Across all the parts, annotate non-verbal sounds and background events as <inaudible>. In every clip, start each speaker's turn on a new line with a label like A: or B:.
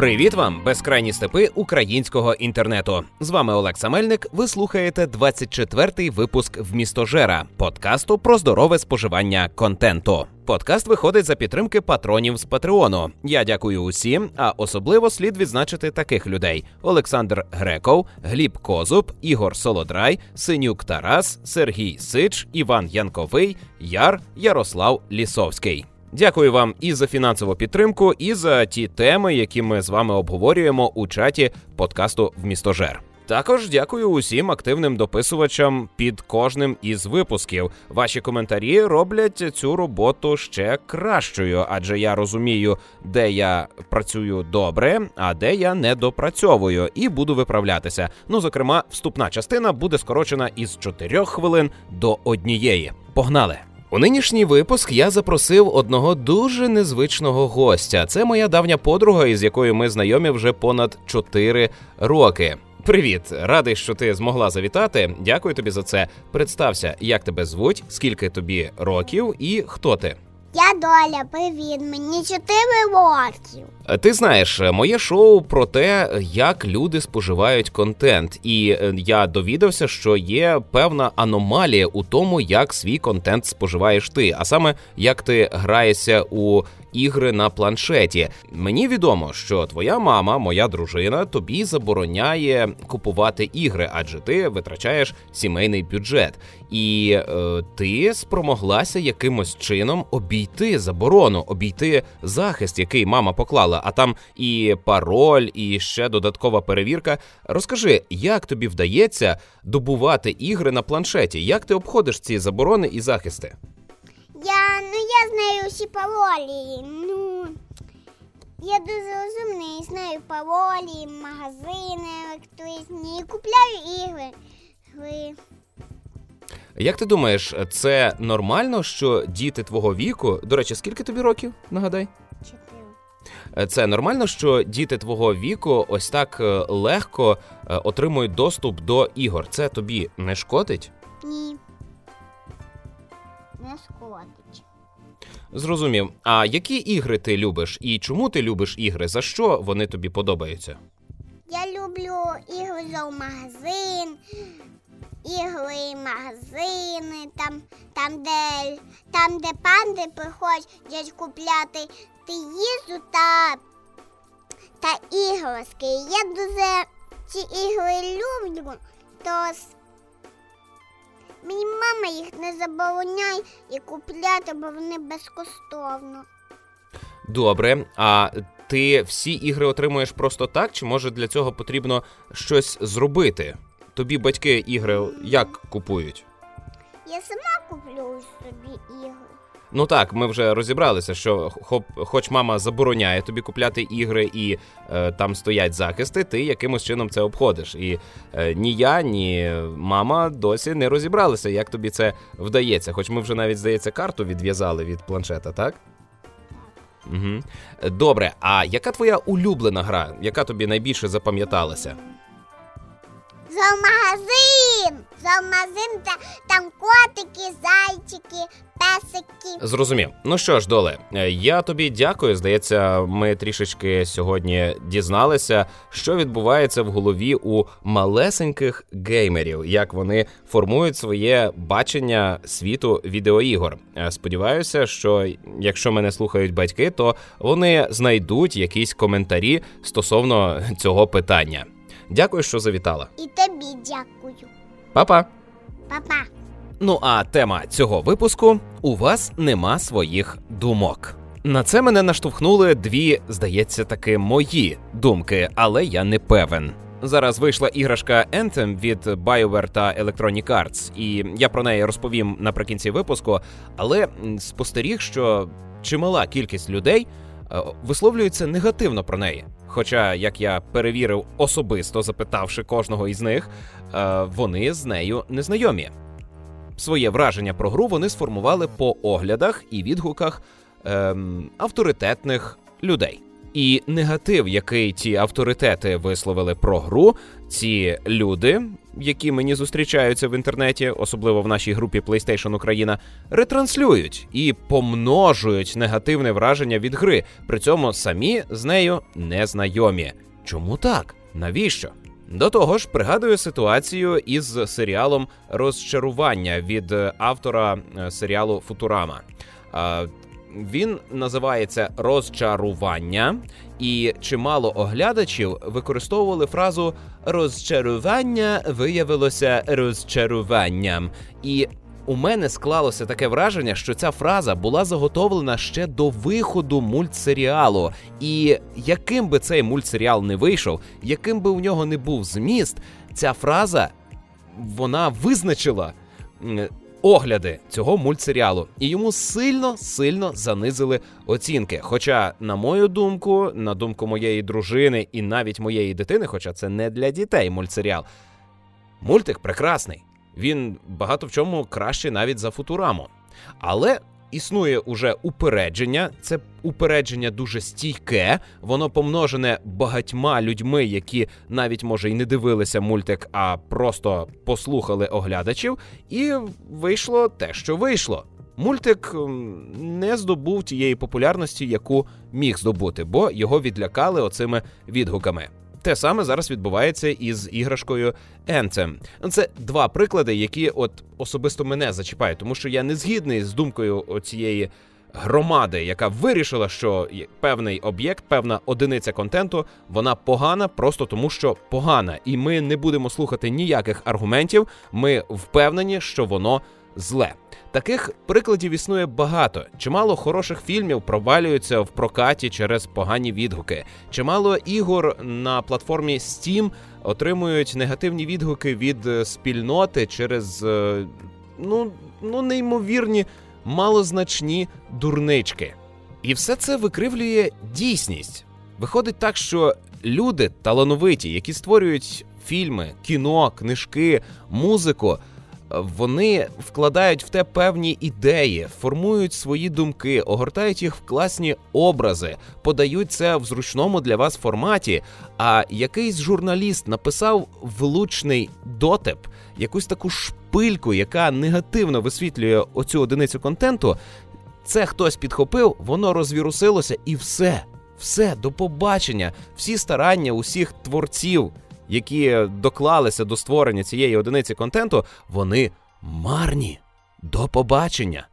A: Привіт вам, безкрайні степи українського інтернету. З вами Олекса Мельник. Ви слухаєте 24-й випуск «Вмістожера» подкасту про здорове споживання контенту. Подкаст виходить за підтримки патронів з Патреону. Я дякую усім, а особливо слід відзначити таких людей: Олександр Греков, Гліб Козуб, Ігор Солодрай, Синюк Тарас, Сергій Сич, Іван Янковий, Яр, Ярослав Лісовський. Дякую вам і за фінансову підтримку, і за ті теми, які ми з вами обговорюємо у чаті подкасту «Вмістожер». Також дякую усім активним дописувачам під кожним із випусків. Ваші коментарі роблять цю роботу ще кращою, адже я розумію, де я працюю добре, а де я не допрацьовую, і буду виправлятися. Ну, зокрема, вступна частина буде скорочена із 4 хвилин до однієї. Погнали! У нинішній випуск я запросив одного дуже незвичного гостя. Це моя давня подруга, із якою ми знайомі вже понад 4 роки. Привіт, радий, що ти змогла завітати. Дякую тобі за це. Представся, як тебе звуть, скільки тобі років і хто ти.
B: Я доля, привіт, мені 4 років.
A: Е, Ти знаєш, е, моє шоу про те, як люди споживають контент, і е, я довідався, що є певна аномалія у тому, як свій контент споживаєш ти, а саме як ти граєшся у ігри на планшеті. Мені відомо, що твоя мама, моя дружина, тобі забороняє купувати ігри, адже ти витрачаєш сімейний бюджет, і е, ти спромоглася якимось чином обійти заборону, обійти захист, який мама поклала. А там і пароль, і ще додаткова перевірка. Розкажи, як тобі вдається добувати ігри на планшеті? Як ти обходиш ці заборони і захисти?
B: Я, ну я знаю всі паролі. Ну, я дуже розумний, знаю паролі, магазини електричні купляю ігри. Гри.
A: Як ти думаєш, це нормально, що діти твого віку, до речі, скільки тобі років? Нагадай?
B: Чотири.
A: Це нормально, що діти твого віку ось так е, легко е, отримують доступ до ігор. Це тобі не шкодить?
B: Не.
A: Зрозумів. А які ігри ти любиш і чому ти любиш ігри? За що вони тобі подобаються?
B: Я люблю ігри зоомагазин, ігри магазини, там, там, де, там, де панди приходять купляти ти їжу та, та іграшки. Я дуже ці ігри люблю, тож мені мама їх не забороняє і купляти, бо вони безкоштовно.
A: Добре. А ти всі ігри отримуєш просто так, чи може для цього потрібно щось зробити? Тобі батьки ігри як купують?
B: Я сама куплю собі ігри.
A: Ну так, ми вже розібралися, що хоп, хоч мама забороняє тобі купляти ігри і е, там стоять захисти, ти якимось чином це обходиш. І е, ні я, ні мама досі не розібралися, як тобі це вдається. Хоч ми вже навіть, здається, карту відв'язали від планшета, так? Угу. Добре, а яка твоя улюблена гра, яка тобі найбільше запам'яталася?
B: Зоомагазин! Зоомагазин, та, там котики, зайчики, песики.
A: Зрозумів. Ну що ж, доле, е, я тобі дякую. Здається, ми трішечки сьогодні дізналися, що відбувається в голові у малесеньких геймерів, як вони формують своє бачення світу відеоігор. Е, Сподіваюся, що якщо мене слухають батьки, то вони знайдуть якісь коментарі стосовно цього питання. Дякую, що завітала.
B: І тобі дякую.
A: Па-па!
B: Па-па.
A: Ну а тема цього випуску у вас нема своїх думок. На це мене наштовхнули дві, здається, таки мої думки, але я не певен. Зараз вийшла іграшка Anthem від BioWare та Electronic Arts, і я про неї розповім наприкінці випуску. Але спостеріг, що чимала кількість людей е, висловлюється негативно про неї. Хоча, як я перевірив особисто, запитавши кожного із них, е, вони з нею не знайомі. Своє враження про гру вони сформували по оглядах і відгуках ем, авторитетних людей. І негатив, який ті авторитети висловили про гру, ці люди, які мені зустрічаються в інтернеті, особливо в нашій групі PlayStation Україна, ретранслюють і помножують негативне враження від гри, при цьому самі з нею не знайомі. Чому так? Навіщо? До того ж, пригадую ситуацію із серіалом розчарування від автора е, серіалу Футурама. Він називається розчарування, і чимало оглядачів використовували фразу розчарування виявилося розчаруванням. І у мене склалося таке враження, що ця фраза була заготовлена ще до виходу мультсеріалу. І яким би цей мультсеріал не вийшов, яким би у нього не був зміст, ця фраза вона визначила огляди цього мультсеріалу, і йому сильно сильно занизили оцінки. Хоча, на мою думку, на думку моєї дружини і навіть моєї дитини, хоча це не для дітей мультсеріал, мультик прекрасний. Він багато в чому кращий навіть за футураму. Але існує уже упередження. Це упередження дуже стійке, воно помножене багатьма людьми, які навіть може й не дивилися мультик, а просто послухали оглядачів, і вийшло те, що вийшло. Мультик не здобув тієї популярності, яку міг здобути, бо його відлякали оцими відгуками. Те саме зараз відбувається із іграшкою Anthem. Це два приклади, які от особисто мене зачіпають, тому що я не згідний з думкою цієї громади, яка вирішила, що певний об'єкт, певна одиниця контенту, вона погана просто тому, що погана, і ми не будемо слухати ніяких аргументів. Ми впевнені, що воно зле. Таких прикладів існує багато. Чимало хороших фільмів провалюються в прокаті через погані відгуки. Чимало ігор на платформі Steam отримують негативні відгуки від е, спільноти через е, ну, ну неймовірні малозначні дурнички. І все це викривлює дійсність. Виходить так, що люди талановиті, які створюють фільми, кіно, книжки, музику вони вкладають в те певні ідеї, формують свої думки, огортають їх в класні образи, подають це в зручному для вас форматі. А якийсь журналіст написав влучний дотип, якусь таку шпильку, яка негативно висвітлює оцю одиницю контенту. Це хтось підхопив, воно розвірусилося, і все, все до побачення, всі старання усіх творців які доклалися до створення цієї одиниці контенту, вони марні. До побачення.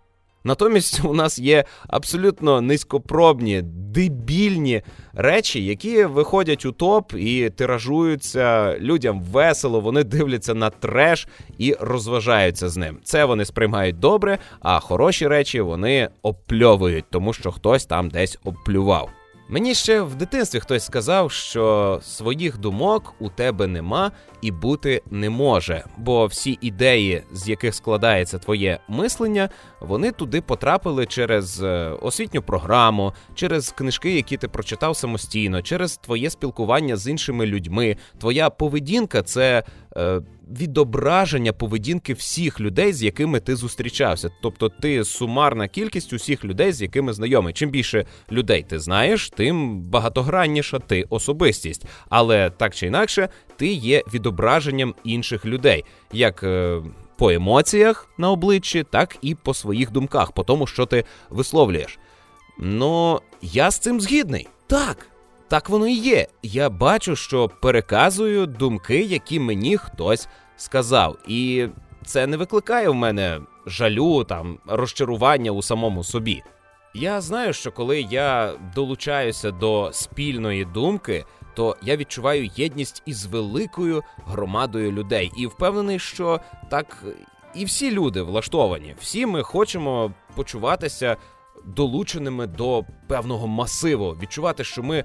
A: Натомість у нас є абсолютно низькопробні, дебільні речі, які виходять у топ і тиражуються людям весело. Вони дивляться на треш і розважаються з ним. Це вони сприймають добре, а хороші речі вони опльовують, тому що хтось там десь оплював. Мені ще в дитинстві хтось сказав, що своїх думок у тебе нема і бути не може, бо всі ідеї, з яких складається твоє мислення, вони туди потрапили через е, освітню програму, через книжки, які ти прочитав самостійно, через твоє спілкування з іншими людьми. Твоя поведінка це е, відображення поведінки всіх людей, з якими ти зустрічався. Тобто, ти сумарна кількість усіх людей, з якими знайомий. Чим більше людей ти знаєш, тим багатогранніша ти особистість. Але так чи інакше, ти є відображенням інших людей. як... Е, по емоціях на обличчі, так і по своїх думках, по тому, що ти висловлюєш. Ну, я з цим згідний. Так, так воно і є. Я бачу, що переказую думки, які мені хтось сказав. І це не викликає в мене жалю, там, розчарування у самому собі. Я знаю, що коли я долучаюся до спільної думки, то я відчуваю єдність із великою громадою людей і впевнений, що так і всі люди влаштовані. Всі ми хочемо почуватися долученими до певного масиву, відчувати, що ми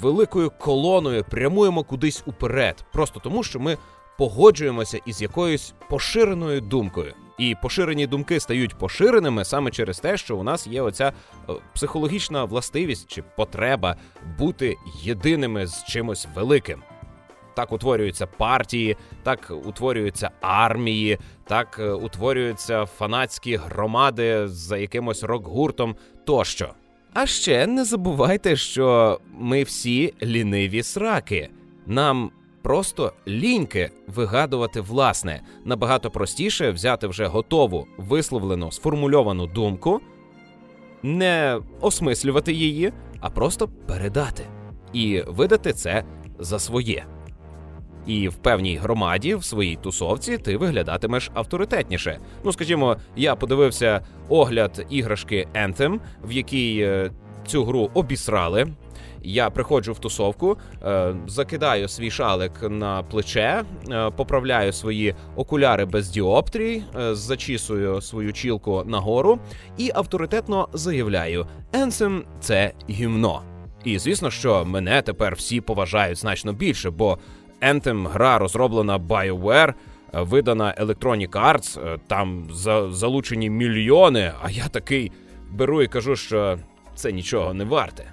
A: великою колоною прямуємо кудись уперед, просто тому, що ми погоджуємося із якоюсь поширеною думкою. І поширені думки стають поширеними саме через те, що у нас є оця е, психологічна властивість чи потреба бути єдиними з чимось великим. Так утворюються партії, так утворюються армії, так е, утворюються фанатські громади за якимось рок-гуртом тощо. А ще не забувайте, що ми всі ліниві сраки. Нам просто ліньки вигадувати власне. Набагато простіше взяти вже готову, висловлену, сформульовану думку, не осмислювати її, а просто передати і видати це за своє. І в певній громаді, в своїй тусовці, ти виглядатимеш авторитетніше. Ну, скажімо, я подивився огляд іграшки Anthem, в якій е, цю гру обісрали. Я приходжу в тусовку, е, закидаю свій шалик на плече, е, поправляю свої окуляри без діоптрій, зачісую свою чілку нагору і авторитетно заявляю: Енсем це гімно. І звісно, що мене тепер всі поважають значно більше, бо Anthem – гра розроблена BioWare, видана Electronic Arts, там за залучені мільйони. А я такий беру і кажу, що це нічого не варте.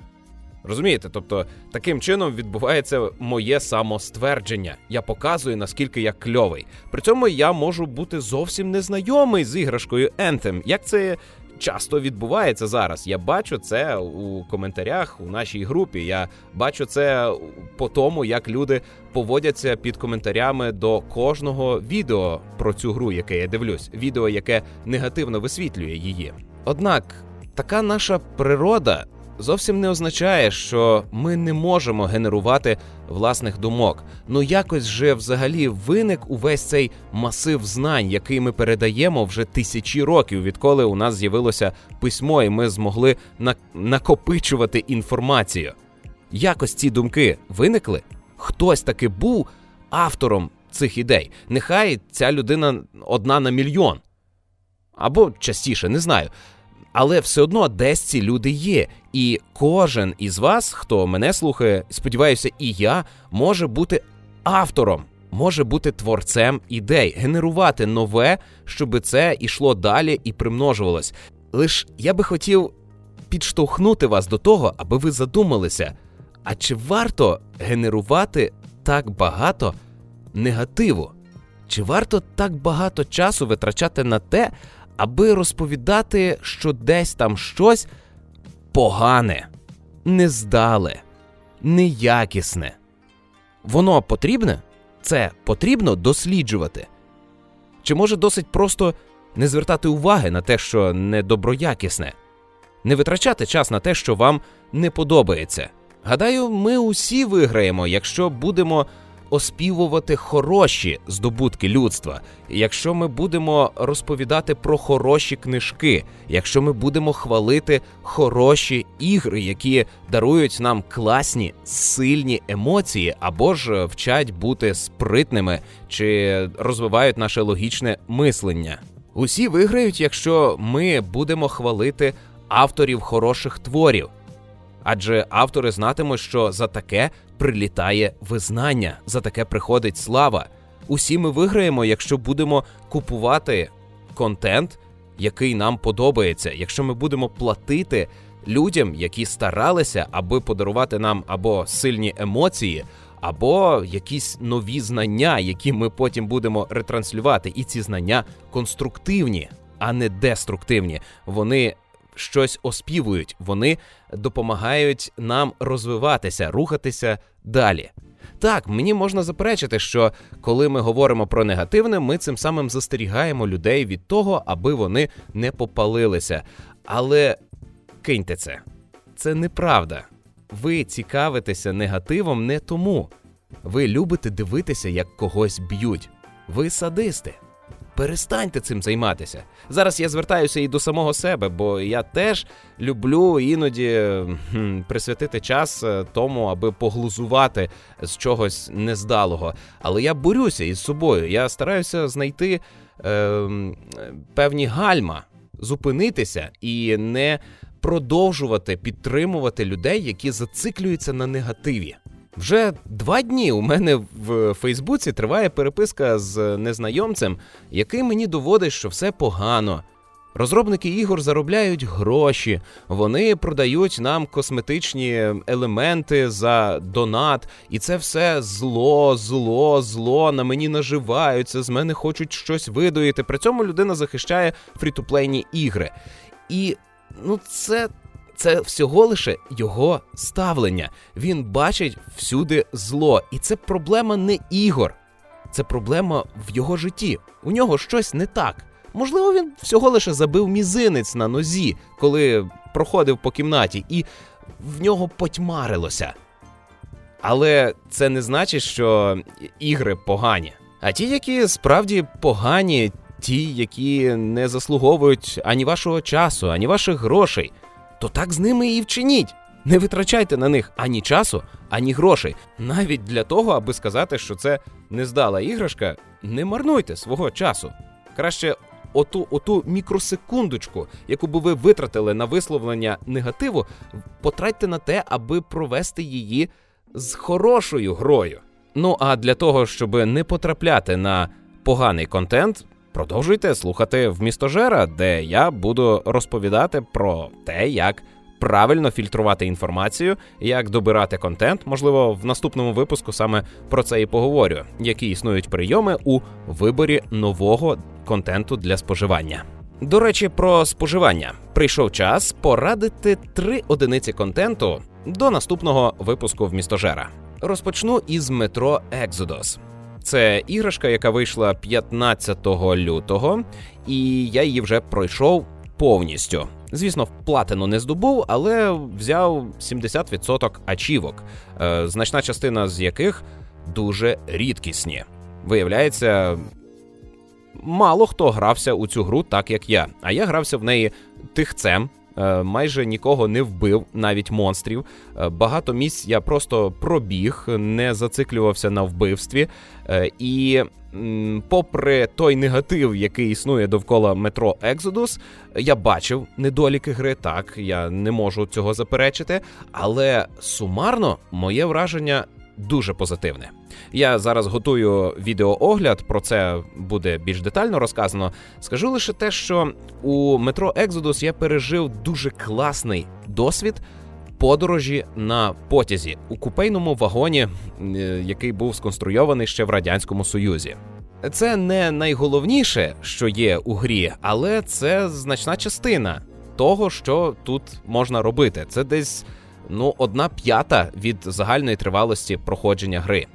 A: Розумієте, тобто таким чином відбувається моє самоствердження. Я показую, наскільки я кльовий. При цьому я можу бути зовсім незнайомий з іграшкою Anthem. Як це часто відбувається зараз? Я бачу це у коментарях у нашій групі. Я бачу це по тому, як люди поводяться під коментарями до кожного відео про цю гру, яке я дивлюсь, відео, яке негативно висвітлює її. Однак така наша природа зовсім не означає, що ми не можемо генерувати власних думок. Ну якось же взагалі виник увесь цей масив знань, який ми передаємо вже тисячі років, відколи у нас з'явилося письмо, і ми змогли накопичувати інформацію. Якось ці думки виникли. Хтось таки був автором цих ідей. Нехай ця людина одна на мільйон. Або частіше, не знаю. Але все одно десь ці люди є, і кожен із вас, хто мене слухає, сподіваюся, і я може бути автором, може бути творцем ідей, генерувати нове, щоб це ішло далі і примножувалось. Лиш я би хотів підштовхнути вас до того, аби ви задумалися, а чи варто генерувати так багато негативу? Чи варто так багато часу витрачати на те, аби розповідати, що десь там щось погане, нездале, неякісне. Воно потрібне? Це потрібно досліджувати. Чи може досить просто не звертати уваги на те, що недоброякісне, не витрачати час на те, що вам не подобається? Гадаю, ми усі виграємо, якщо будемо оспівувати хороші здобутки людства, якщо ми будемо розповідати про хороші книжки, якщо ми будемо хвалити хороші ігри, які дарують нам класні сильні емоції, або ж вчать бути спритними чи розвивають наше логічне мислення. Усі виграють, якщо ми будемо хвалити авторів хороших творів. Адже автори знатимуть, що за таке прилітає визнання, за таке приходить слава. Усі ми виграємо, якщо будемо купувати контент, який нам подобається, якщо ми будемо платити людям, які старалися, аби подарувати нам або сильні емоції, або якісь нові знання, які ми потім будемо ретранслювати. І ці знання конструктивні, а не деструктивні. Вони щось оспівують, вони допомагають нам розвиватися, рухатися далі. Так, мені можна заперечити, що коли ми говоримо про негативне, ми цим самим застерігаємо людей від того, аби вони не попалилися. Але киньте це, це неправда. Ви цікавитеся негативом не тому. Ви любите дивитися, як когось б'ють. Ви садисти. Перестаньте цим займатися. Зараз я звертаюся і до самого себе, бо я теж люблю іноді хм, присвятити час е, тому, аби поглузувати з чогось нездалого. Але я борюся із собою. Я стараюся знайти е, певні гальма, зупинитися і не продовжувати підтримувати людей, які зациклюються на негативі. Вже два дні у мене в Фейсбуці триває переписка з незнайомцем, який мені доводить, що все погано. Розробники ігор заробляють гроші, вони продають нам косметичні елементи за донат, і це все зло, зло, зло. На мені наживаються, з мене хочуть щось видоїти. При цьому людина захищає фрітуплейні ігри. І ну це це всього лише його ставлення. Він бачить всюди зло, і це проблема не ігор, це проблема в його житті. У нього щось не так. Можливо, він всього лише забив мізинець на нозі, коли проходив по кімнаті, і в нього потьмарилося. Але це не значить, що ігри погані. А ті, які справді погані, ті, які не заслуговують ані вашого часу, ані ваших грошей, то так з ними і вчиніть. Не витрачайте на них ані часу, ані грошей. Навіть для того, аби сказати, що це нездала іграшка, не марнуйте свого часу. Краще оту, оту мікросекундочку, яку би ви витратили на висловлення негативу, потратьте на те, аби провести її з хорошою грою. Ну а для того, щоб не потрапляти на поганий контент, продовжуйте слухати в містожера, де я буду розповідати про те, як правильно фільтрувати інформацію, як добирати контент. Можливо, в наступному випуску саме про це і поговорю, які існують прийоми у виборі нового контенту для споживання. До речі, про споживання прийшов час порадити три одиниці контенту до наступного випуску в містожера. Розпочну із метро Exodus. Це іграшка, яка вийшла 15 лютого, і я її вже пройшов повністю. Звісно, платину не здобув, але взяв 70% ачівок, е, значна частина з яких дуже рідкісні. Виявляється, мало хто грався у цю гру так, як я. А я грався в неї тихцем. Е, майже нікого не вбив, навіть монстрів. Е, багато місць я просто пробіг, не зациклювався на вбивстві. Е, і попри той негатив, який існує довкола метро Exodus, я бачив недоліки гри, так я не можу цього заперечити. Але сумарно моє враження дуже позитивне. Я зараз готую відеоогляд, про це буде більш детально розказано. Скажу лише те, що у метро Екзодус я пережив дуже класний досвід. Подорожі на потязі у купейному вагоні, який був сконструйований ще в радянському союзі. Це не найголовніше, що є у грі, але це значна частина того, що тут можна робити. Це десь ну одна п'ята від загальної тривалості проходження гри.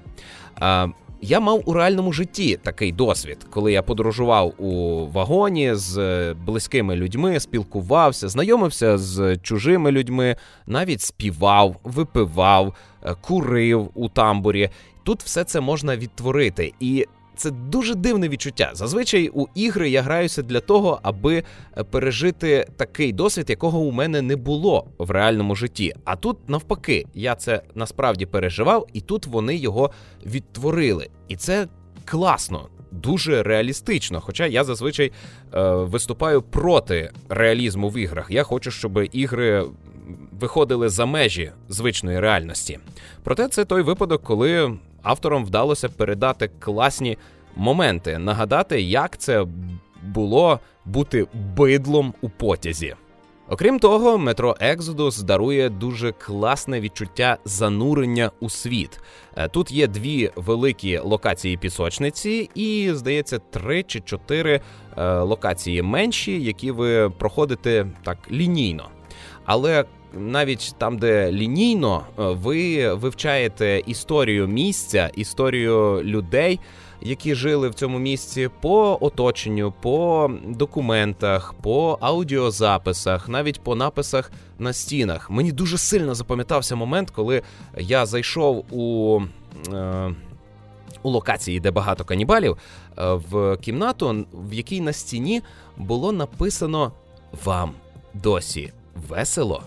A: Я мав у реальному житті такий досвід, коли я подорожував у вагоні з близькими людьми, спілкувався, знайомився з чужими людьми, навіть співав, випивав, е, курив у тамбурі. Тут все це можна відтворити, і це дуже дивне відчуття. Зазвичай у ігри я граюся для того, аби е, пережити такий досвід, якого у мене не було в реальному житті. А тут навпаки, я це насправді переживав, і тут вони його відтворили. І це класно. Дуже реалістично, хоча я зазвичай е, виступаю проти реалізму в іграх. Я хочу, щоб ігри виходили за межі звичної реальності. Проте це той випадок, коли авторам вдалося передати класні моменти, нагадати, як це було бути бидлом у потязі. Окрім того, метро Екзодус дарує дуже класне відчуття занурення у світ. Е, тут є дві великі локації пісочниці, і здається, три чи чотири е, локації менші, які ви проходите так лінійно. Але навіть там, де лінійно, е, ви вивчаєте історію місця, історію людей, які жили в цьому місці по оточенню, по документах, по аудіозаписах, навіть по написах на стінах. Мені дуже сильно запам'ятався момент, коли я зайшов у. Е, у локації, де багато канібалів, е, в кімнату, в якій на стіні було написано Вам досі весело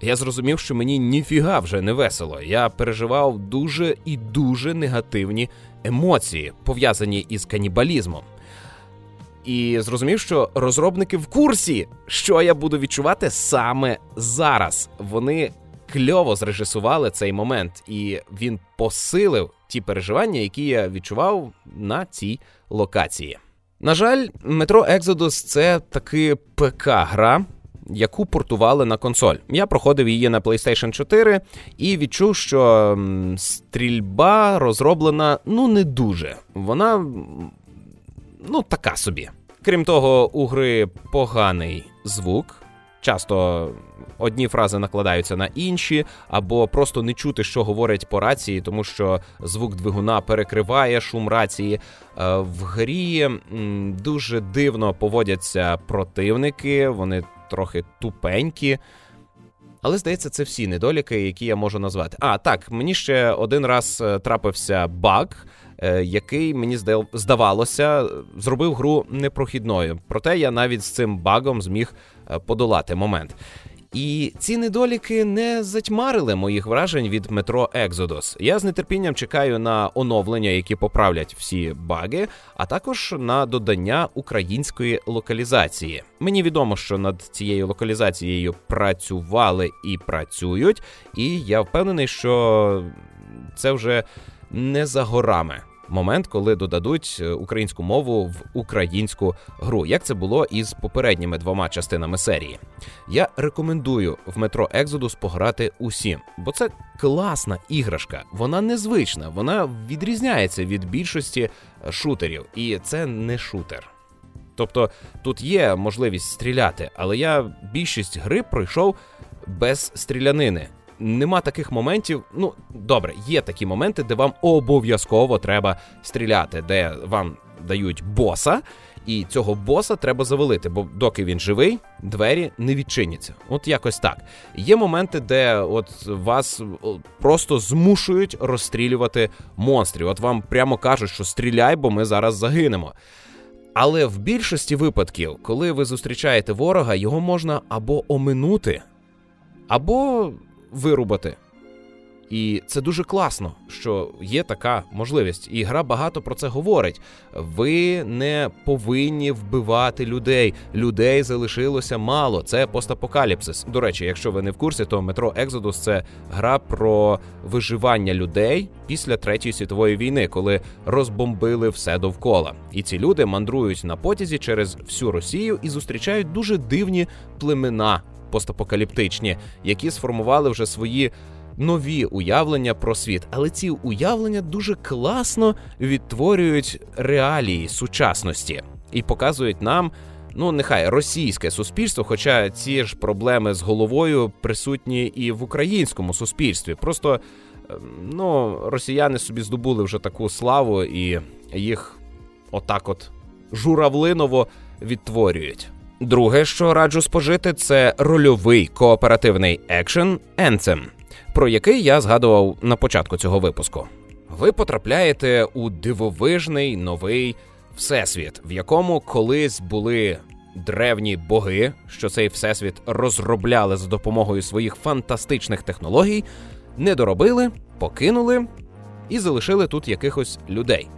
A: я зрозумів, що мені ніфіга вже не весело. Я переживав дуже і дуже негативні емоції, пов'язані із канібалізмом. І зрозумів, що розробники в курсі, що я буду відчувати саме зараз. Вони кльово зрежисували цей момент, і він посилив ті переживання, які я відчував на цій локації. На жаль, метро Exodus – це таки ПК-гра, яку портували на консоль. Я проходив її на PlayStation 4 і відчув, що стрільба розроблена ну не дуже. Вона ну така собі. Крім того, у гри поганий звук. Часто одні фрази накладаються на інші, або просто не чути, що говорять по рації, тому що звук двигуна перекриває шум рації. Е, в грі дуже дивно поводяться противники, вони трохи тупенькі. Але здається, це всі недоліки, які я можу назвати. А так, мені ще один раз е, трапився баг, е, який мені здавалося, зробив гру непрохідною. Проте я навіть з цим багом зміг е, подолати момент. І ці недоліки не затьмарили моїх вражень від метро Екзодос. Я з нетерпінням чекаю на оновлення, які поправлять всі баги, а також на додання української локалізації. Мені відомо, що над цією локалізацією працювали і працюють, і я впевнений, що це вже не за горами момент, коли додадуть е, українську мову в українську гру, як це було із попередніми двома частинами серії. Я рекомендую в метро Екзодус пограти усім, бо це класна іграшка, вона незвична, вона відрізняється від більшості е, шутерів, і це не шутер. Тобто тут є можливість стріляти, але я більшість гри пройшов без стрілянини нема таких моментів. Ну, добре, є такі моменти, де вам обов'язково треба стріляти, де вам дають боса, і цього боса треба завалити, бо доки він живий, двері не відчиняться. От якось так. Є моменти, де от вас просто змушують розстрілювати монстрів. От вам прямо кажуть, що стріляй, бо ми зараз загинемо. Але в більшості випадків, коли ви зустрічаєте ворога, його можна або оминути, або вирубати. І це дуже класно, що є така можливість. І гра багато про це говорить. Ви не повинні вбивати людей. Людей залишилося мало. Це постапокаліпсис. До речі, якщо ви не в курсі, то метро Екзодус це гра про виживання людей після третьої світової війни, коли розбомбили все довкола. І ці люди мандрують на потязі через всю Росію і зустрічають дуже дивні племена постапокаліптичні, які сформували вже свої нові уявлення про світ. Але ці уявлення дуже класно відтворюють реалії сучасності і показують нам. Ну, нехай російське суспільство, хоча ці ж проблеми з головою присутні і в українському суспільстві. Просто ем, ну, росіяни собі здобули вже таку славу і їх отак от журавлиново відтворюють. Друге, що раджу спожити, це рольовий кооперативний екшен Anthem, про який я згадував на початку цього випуску. Ви потрапляєте у дивовижний новий всесвіт, в якому колись були древні боги, що цей всесвіт розробляли за допомогою своїх фантастичних технологій, не доробили, покинули і залишили тут якихось людей.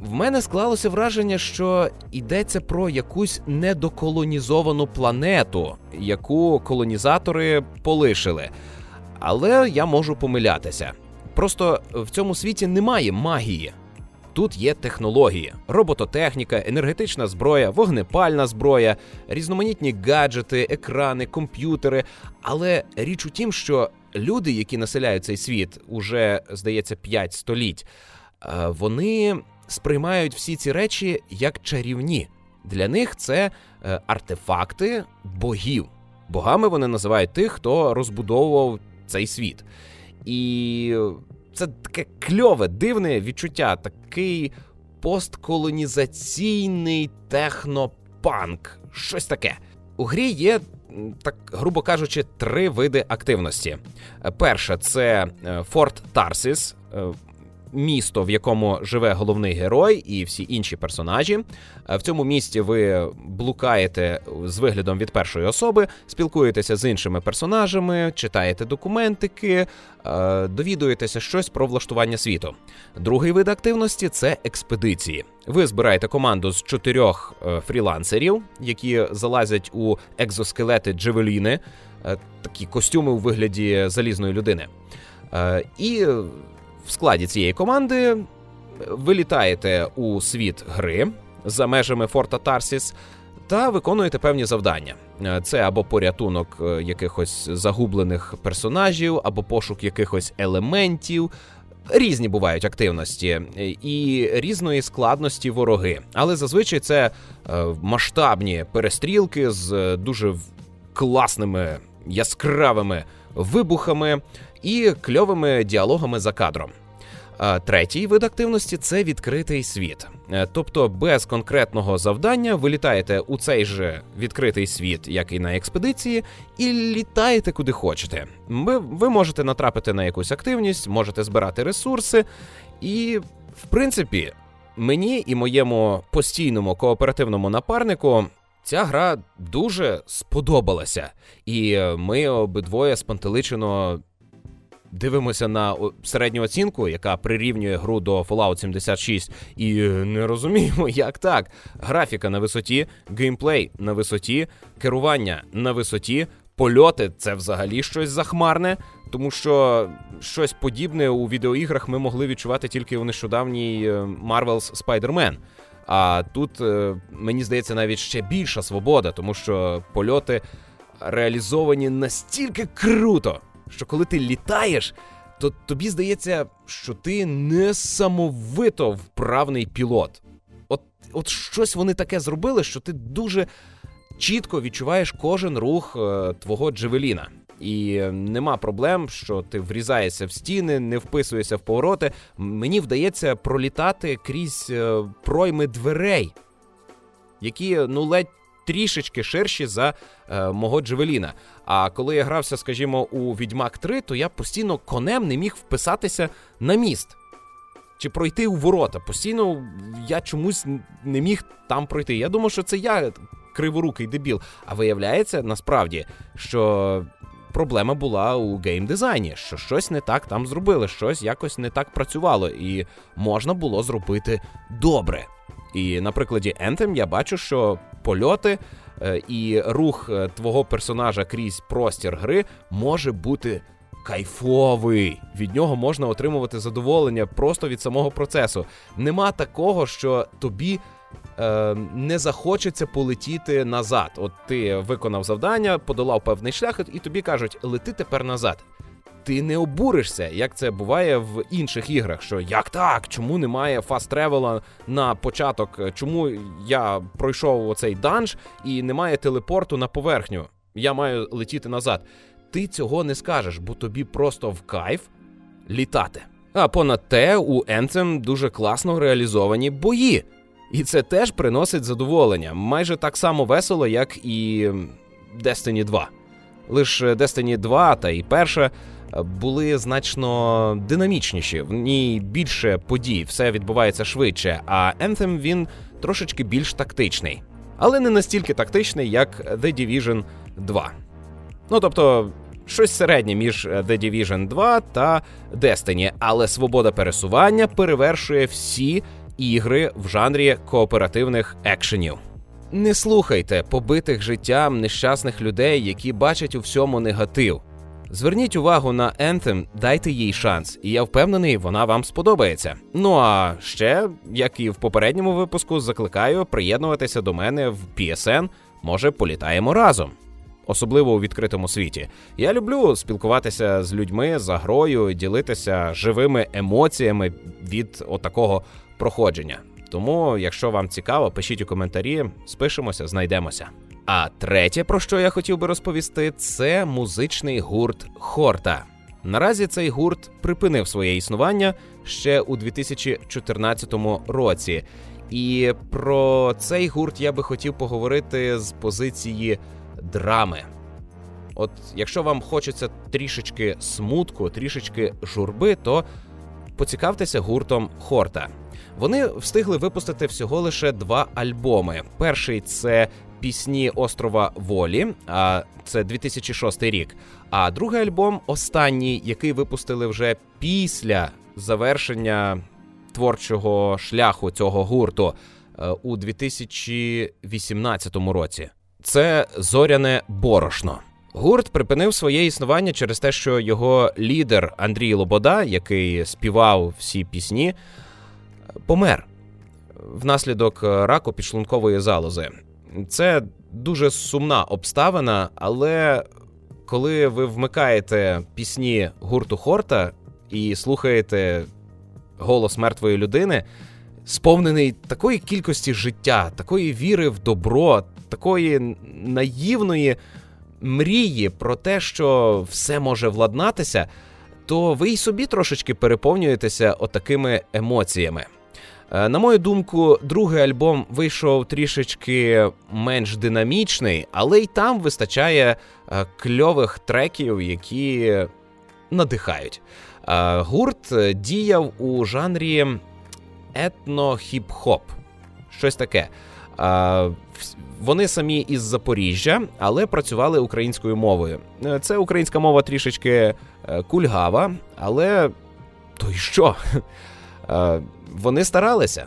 A: В мене склалося враження, що йдеться про якусь недоколонізовану планету, яку колонізатори полишили. Але я можу помилятися. Просто в цьому світі немає магії. Тут є технології, робототехніка, енергетична зброя, вогнепальна зброя, різноманітні гаджети, екрани, комп'ютери. Але річ у тім, що люди, які населяють цей світ, уже здається 5 століть, е, вони сприймають всі ці речі як чарівні. Для них це е, артефакти богів. Богами вони називають тих, хто розбудовував цей світ. І це таке кльове, дивне відчуття, такий постколонізаційний технопанк. Щось таке. У грі є, так грубо кажучи, три види активності. Перша це е, Форт Тарсіс. Місто, в якому живе головний герой і всі інші персонажі. Е, в цьому місті ви блукаєте з виглядом від першої особи, спілкуєтеся з іншими персонажами, читаєте документики, е, довідуєтеся щось про влаштування світу. Другий вид активності це експедиції. Ви збираєте команду з чотирьох е, фрілансерів, які залазять у екзоскелети Джевеліни, такі костюми у вигляді залізної людини. І в складі цієї команди ви літаєте у світ гри за межами Форта Тарсіс та виконуєте певні завдання. Це або порятунок е, якихось загублених персонажів, або пошук якихось елементів. Різні бувають активності і різної складності вороги, але зазвичай це е, масштабні перестрілки з дуже класними яскравими вибухами і кльовими діалогами за кадром. Третій вид активності це відкритий світ. Е, тобто без конкретного завдання ви літаєте у цей же відкритий світ, як і на експедиції, і літаєте куди хочете. Ви, ви можете натрапити на якусь активність, можете збирати ресурси, і, в принципі, мені і моєму постійному кооперативному напарнику. Ця гра дуже сподобалася, і ми обидвоє спантеличено дивимося на середню оцінку, яка прирівнює гру до Fallout 76, і не розуміємо, як так. Графіка на висоті, геймплей на висоті, керування на висоті, польоти це взагалі щось захмарне. Тому що щось подібне у відеоіграх ми могли відчувати тільки у нещодавній е, Marvel's Spider-Man. А тут е, мені здається навіть ще більша свобода, тому що польоти реалізовані настільки круто, що коли ти літаєш, то тобі здається, що ти несамовито вправний пілот. От, От щось вони таке зробили, що ти дуже чітко відчуваєш кожен рух е, твого Джевеліна. І нема проблем, що ти врізаєшся в стіни, не вписуєшся в повороти. Мені вдається пролітати крізь е, пройми дверей, які ну ледь трішечки ширші за е, мого Джевеліна. А коли я грався, скажімо, у Відьмак 3, то я постійно конем не міг вписатися на міст. Чи пройти у ворота. Постійно я чомусь не міг там пройти. Я думав, що це я криворукий дебіл. А виявляється, насправді, що проблема була у геймдизайні, що щось не так там зробили, щось якось не так працювало, і можна було зробити добре. І на прикладі Anthem я бачу, що польоти е, і рух е, твого персонажа крізь простір гри може бути кайфовий. Від нього можна отримувати задоволення просто від самого процесу. Нема такого, що тобі. Е, не захочеться полетіти назад. От ти виконав завдання, подолав певний шлях, і тобі кажуть, лети тепер назад ти не обуришся, як це буває в інших іграх. Що як так? Чому немає fast travel а на початок? Чому я пройшов оцей данж і немає телепорту на поверхню? Я маю летіти назад. Ти цього не скажеш, бо тобі просто в кайф літати. А понад те, у Anthem дуже класно реалізовані бої. І це теж приносить задоволення. Майже так само весело, як і Destiny 2. Лише Destiny 2 та і перша були значно динамічніші. В ній більше подій, все відбувається швидше. А Anthem він трошечки більш тактичний, але не настільки тактичний, як The Division 2. Ну тобто. Щось середнє між The Division 2 та Destiny, але свобода пересування перевершує всі ігри в жанрі кооперативних екшенів. Не слухайте побитих життям нещасних людей, які бачать у всьому негатив. Зверніть увагу на Anthem, дайте їй шанс, і я впевнений, вона вам сподобається. Ну а ще, як і в попередньому випуску, закликаю приєднуватися до мене в PSN, може політаємо разом. Особливо у відкритому світі. Я люблю спілкуватися з людьми за грою, ділитися живими емоціями від отакого проходження. Тому, якщо вам цікаво, пишіть у коментарі, спишемося, знайдемося. А третє, про що я хотів би розповісти, це музичний гурт Хорта. Наразі цей гурт припинив своє існування ще у 2014 році. І про цей гурт я би хотів поговорити з позиції драми. От якщо вам хочеться трішечки смутку, трішечки журби, то поцікавтеся гуртом Хорта. Вони встигли випустити всього лише два альбоми. Перший це пісні острова Волі, а це 2006 рік. А другий альбом останній, який випустили вже після завершення творчого шляху цього гурту е, у 2018 році. Це зоряне борошно. Гурт припинив своє існування через те, що його лідер Андрій Лобода, який співав всі пісні, помер внаслідок раку підшлункової залози. Це дуже сумна обставина, але коли ви вмикаєте пісні гурту Хорта і слухаєте голос мертвої людини, сповнений такої кількості життя, такої віри в добро, такої наївної мрії про те, що все може владнатися, то ви й собі трошечки переповнюєтеся отакими емоціями. Е, на мою думку, другий альбом вийшов трішечки менш динамічний, але й там вистачає е, кльових треків, які надихають. Е, гурт діяв у жанрі етно-хіп-хоп. Щось таке. Вони самі із Запоріжжя, але працювали українською мовою. Це українська мова трішечки кульгава, але то й що? <laughs> вони старалися,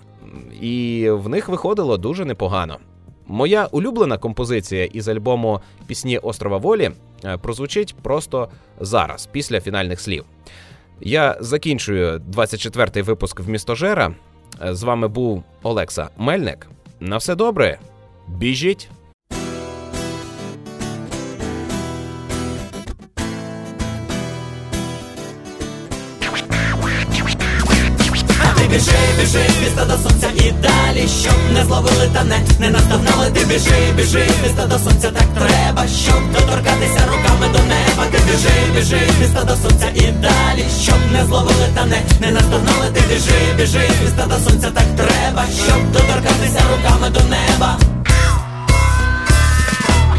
A: і в них виходило дуже непогано. Моя улюблена композиція із альбому Пісні Острова Волі е, прозвучить просто зараз, після фінальних слів. Я закінчую 24-й випуск в містожера. З вами був Олекса Мельник. На все добре, біжіть!
C: Біжи, біжи, міста до сонця і далі, щоб не зловили та не, не наздогнали, ти біжи, біжи, міста до сонця так треба, щоб доторкатися руками до неба. Ти біжи, біжи, міста до сонця і далі, щоб не зловили та не, не наздогнали, ти біжи, біжи, міста до сонця так треба, щоб доторкатися руками до неба.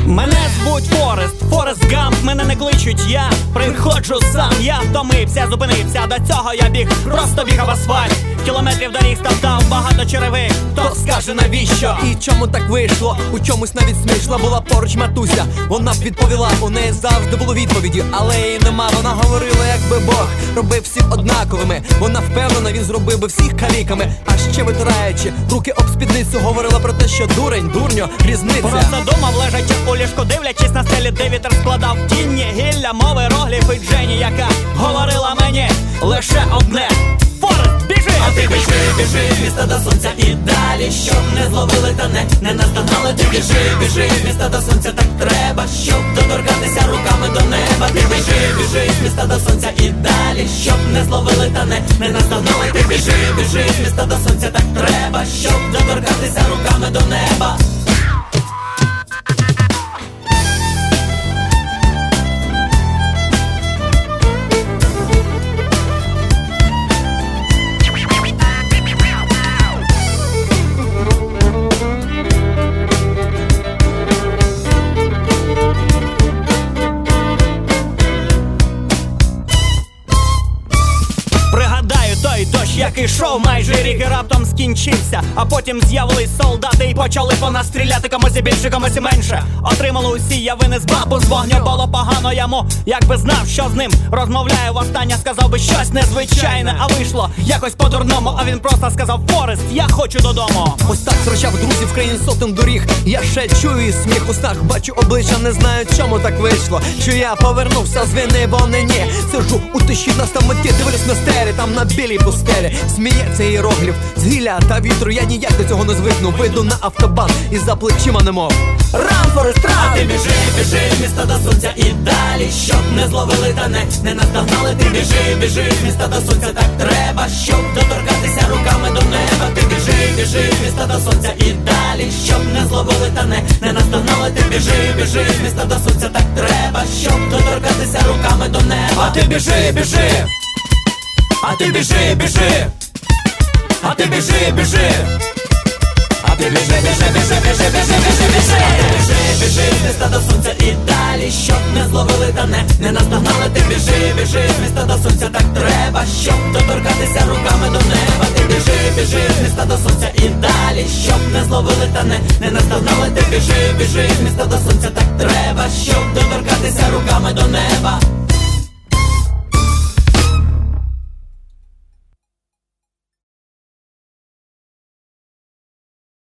C: Мене звуть Форрест, Форрест Гамп, мене не кличуть, я приходжу сам, я втомився, зупинився. До цього я біг, просто бігав асфальт. Кілометрів доріг став багато черевик. Хто скаже навіщо?
D: І чому так вийшло? У чомусь навіть смішла була поруч матуся. Вона б відповіла, у неї завжди було відповіді, але її нема. Вона говорила, якби Бог робив всіх однаковими. Вона впевнена, він зробив би всіх каліками. А ще витираючи руки об спідницю, говорила про те, що дурень, дурньо, різниця.
C: Просто думав, лежачи у ліжку, дивлячись на стелі, де вітер складав тінні, гілля, мови, рогліфи Джені, яка говорила мені лише одне. А ти біжи, біжи, міста до сонця і далі, щоб не зловили та не, не настанали, ти біжи, біжи, міста до сонця так треба, щоб доторкатися руками до неба. Ти біжи, біжи, міста до сонця і далі, щоб не зловили та не, не настанали, ти біжи, біжи, міста до сонця так треба, щоб доторкатися руками до неба. Який шов майже рік і раптом скінчився. А потім з'явились солдати і почали по нас стріляти комусь і більше, комусь і менше. Отримали усі я винес бабу з вогню було погано йому. Якби знав, що з ним розмовляю востаннє, сказав би щось незвичайне, а вийшло якось по-дурному. А він просто сказав Форест, я хочу додому.
D: Ось так зручав друзів країн сотень доріг. Я ще чую сміх у снах, бачу обличчя, не знаю, чому так вийшло. Що я повернувся з вини, бо не ні. Сижу у тиші на стамоті, дивлюсь на стелі, там на білій пустелі. Сміється іерогліф з гілля та вітру. Я ніяк до цього не звикну. Вийду на автобан і за плечима немов. Ран!
C: Ти біжи, біжи, міста до сонця і далі, щоб не зловили та не, не наздогнали. Ти біжи, біжи, міста до сонця так треба, щоб доторкатися руками до неба. Ти біжи, біжи, міста до сонця і далі, щоб не зловили та не, не наздогнали. Ти біжи, біжи, міста до сонця так треба, щоб доторкатися руками до неба. Ти біжи, біжи. А ти біжи, біжи, а ти біжи, біжи, а ти біжи, біжи, біжи, біжи, біжи, біжи, біжи, біжи, біжи, міста до сонця і далі, щоб не зловили та не, не наздогнали, ти біжи, біжи, міста до сонця так треба, щоб доторкатися руками до неба, ти біжи, біжи, міста до сонця і далі, щоб не зловили та не, не наздогнали, ти біжи, біжи, міста до сонця так треба, щоб доторкатися руками до неба.